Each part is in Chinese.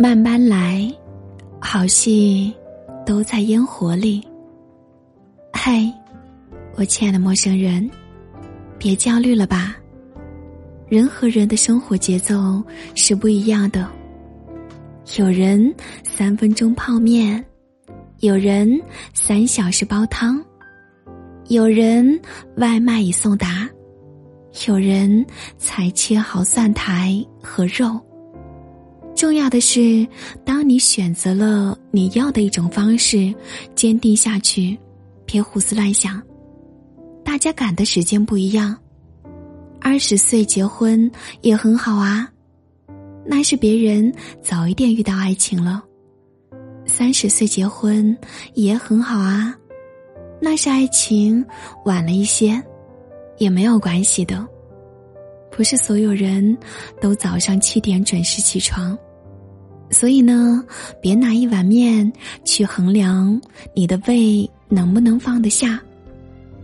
慢慢来，好戏都在烟火里。嗨，我亲爱的陌生人，别焦虑了吧。人和人的生活节奏是不一样的。有人三分钟泡面，有人三小时煲汤，有人外卖已送达，有人才切好蒜苔和肉。重要的是，当你选择了你要的一种方式，坚定下去，别胡思乱想。大家赶的时间不一样，二十岁结婚也很好啊，那是别人早一点遇到爱情了；三十岁结婚也很好啊，那是爱情晚了一些，也没有关系的。不是所有人都早上七点准时起床。所以呢，别拿一碗面去衡量你的胃能不能放得下。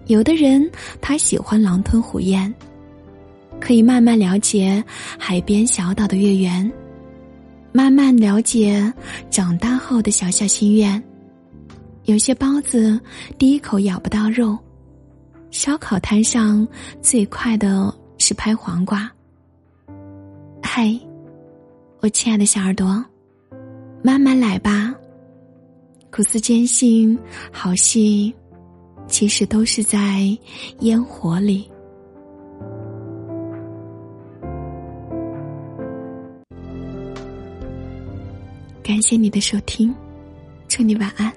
有的人他喜欢狼吞虎咽，可以慢慢了解海边小岛的月圆，慢慢了解长大后的小小心愿。有些包子第一口咬不到肉，烧烤摊上最快的是拍黄瓜。嗨，我亲爱的小耳朵。慢慢来吧，苦思坚信，好戏其实都是在烟火里。感谢你的收听，祝你晚安。